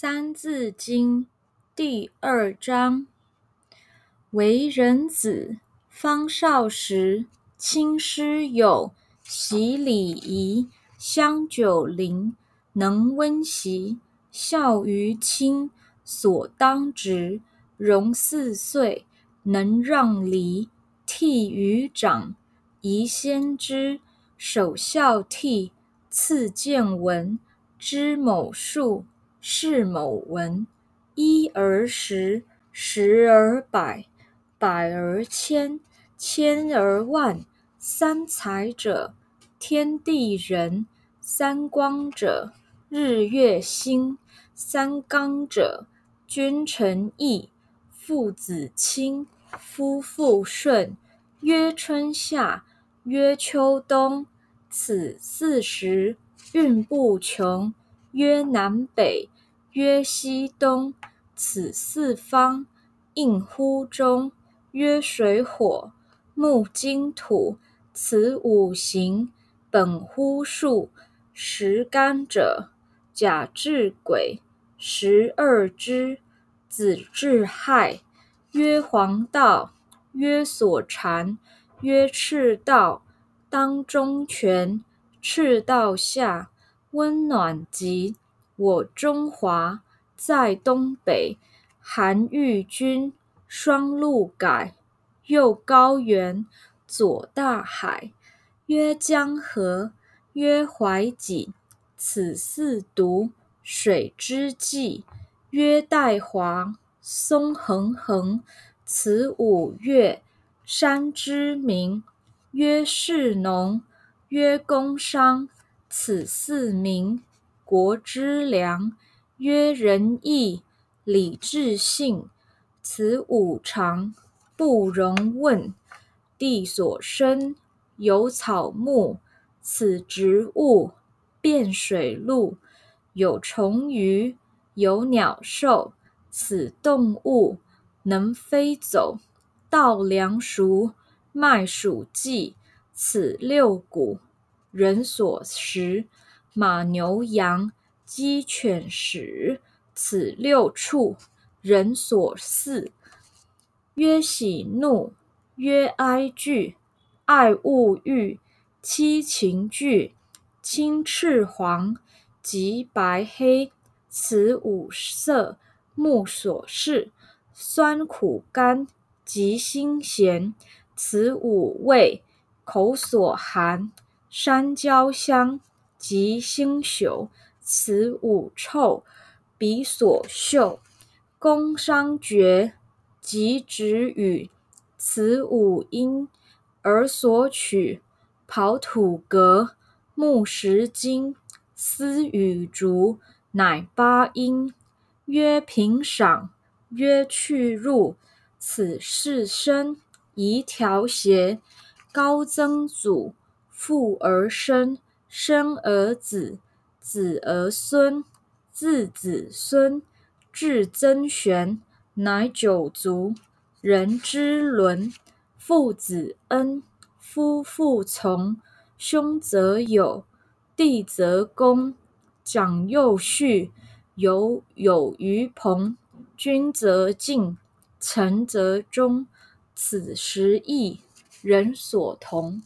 三字经第二章：为人子，方少时，亲师友，习礼仪，香九龄，能温席，孝于亲，所当执。融四岁，能让梨，悌于长，宜先知。首孝悌，次见闻，知某数。是某文，一而十，十而百，百而千，千而万。三才者，天地人；三光者，日月星；三纲者，君臣义。父子亲，夫妇顺。曰春夏，曰秋冬，此四时运不穷。曰南北，曰西东，此四方应乎中。曰水火木金土，此五行本乎数。十干者，甲至癸，十二支，子至亥。曰黄道，曰所缠，曰赤道。当中权，赤道下。温暖极，我中华在东北。韩愈君，双陆改，右高原，左大海。曰江河，曰淮济，此四渎，水之纪。曰代华，松横横，此五岳，山之名。曰士农，曰工商。此四民，国之良。曰仁义礼智信，此五常，不容紊。地所生，有草木，此植物；遍水陆，有虫鱼，有鸟兽，此动物。能飞走，稻粱熟，麦黍稷，此六谷。人所食，马牛羊鸡犬豕，此六畜。人所饲。曰喜怒，曰哀惧，爱恶欲，七情具。青赤黄，及白黑，此五色。目所视。酸苦甘，及辛咸，此五味。口所含。山椒香，及星宿，此五臭；鼻所嗅，宫商角，及止语，此五音；而所取，刨土革，木石金，丝与竹，乃八音。曰平赏，曰去入，此四声。宜调谐，高曾祖。父而生，生而子，子而孙，自子孙，至曾玄，乃九族。人之伦，父子恩，夫妇从，兄则友，弟则恭，长幼序，友友于朋，君则敬，臣则忠。此十义，人所同。